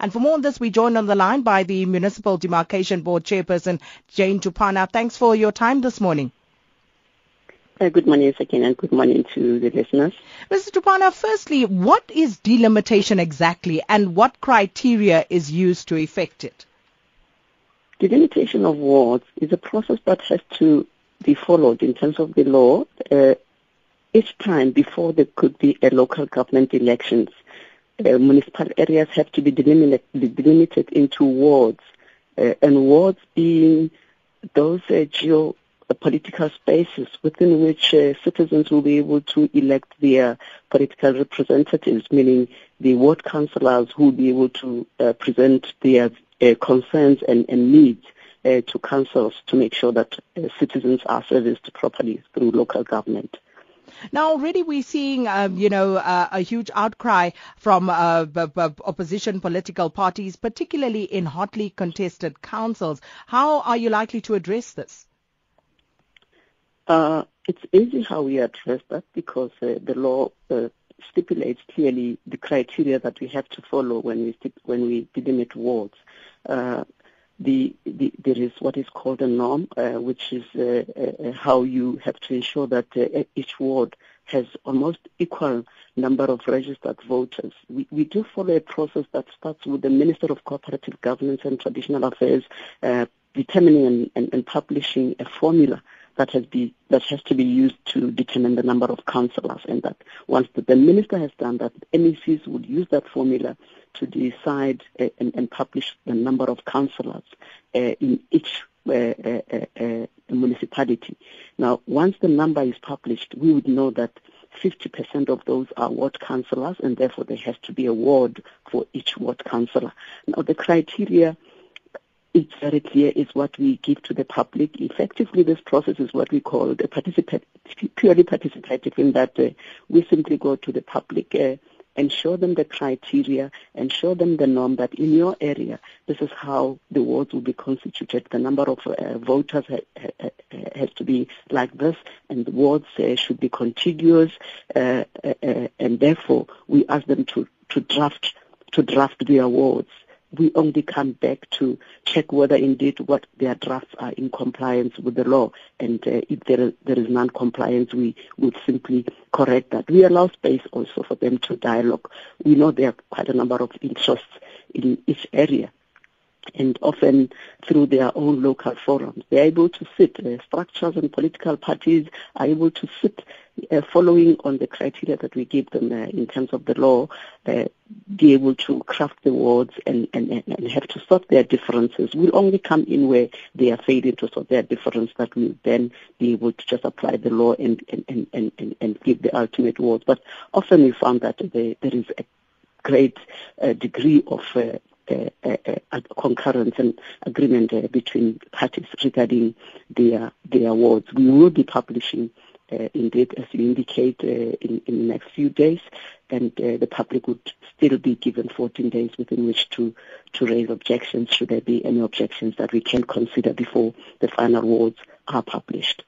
And for more on this, we joined on the line by the Municipal Demarcation Board Chairperson, Jane Thupana. Thanks for your time this morning. Uh, good morning, Sakina, and good morning to the listeners. Mr. Thupana, firstly, what is delimitation exactly and what criteria is used to effect it? Delimitation of wards is a process that has to be followed in terms of the law uh, each time before there could be a local government elections. Uh, municipal areas have to be delimited, delimited into wards, uh, and wards being those uh, geo political spaces within which uh, citizens will be able to elect their political representatives, meaning the ward councillors who will be able to uh, present their uh, concerns and, and needs to councils to make sure that citizens are serviced properly through local government. Now, already we're seeing, um, you know, uh, a huge outcry from uh, b- b- opposition political parties, particularly in hotly contested councils. How are you likely to address this? Uh, it's easy how we address that because uh, the law uh, stipulates clearly the criteria that we have to follow when we when we delimit wards. Uh, the, the, there is what is called a norm, uh, which is uh, how you have to ensure that each ward has almost equal number of registered voters. We, we do follow a process that starts with the Minister of Cooperative Governance and Traditional Affairs determining and, and, and publishing a formula that has be that has to be used to determine the number of councillors, and that once the, the, minister has done that, MECs would use that formula to decide uh, and, and, publish the number of councillors uh, in each uh, municipality. Now, once the number is published, we would know that 50% of those are ward councillors, and therefore there has to be a ward for each ward councillor. Now, the criteria very clear is what we give to the public. Effectively, this process is what we call the participate, purely participative in that uh, we simply go to the public uh, and show them the criteria and show them the norm that in your area, this is how the wards will be constituted. The number of uh, voters ha- ha- has to be like this, and the wards uh, should be contiguous, uh, uh, and therefore we ask them to, to draft to draft their wards we only come back to check whether indeed what their drafts are in compliance with the law. And uh, if there, there is non-compliance, we would simply correct that. We allow space also for them to dialogue. We know there are quite a number of interests in each area and often through their own local forums. They're able to sit, uh, structures and political parties are able to sit uh, following on the criteria that we give them uh, in terms of the law, uh, be able to craft the words and, and, and have to sort their differences. We'll only come in where they are failing to sort their difference that will then be able to just apply the law and, and, and, and, and give the ultimate words. But often we found that there, there is a great uh, degree of uh, uh, uh, concurrence and agreement uh, between parties regarding their their awards. We will be publishing uh, indeed, as you indicate, uh, in, in, the next few days, and uh, the public would still be given 14 days within which to, to raise objections, should there be any objections that we can consider before the final awards are published.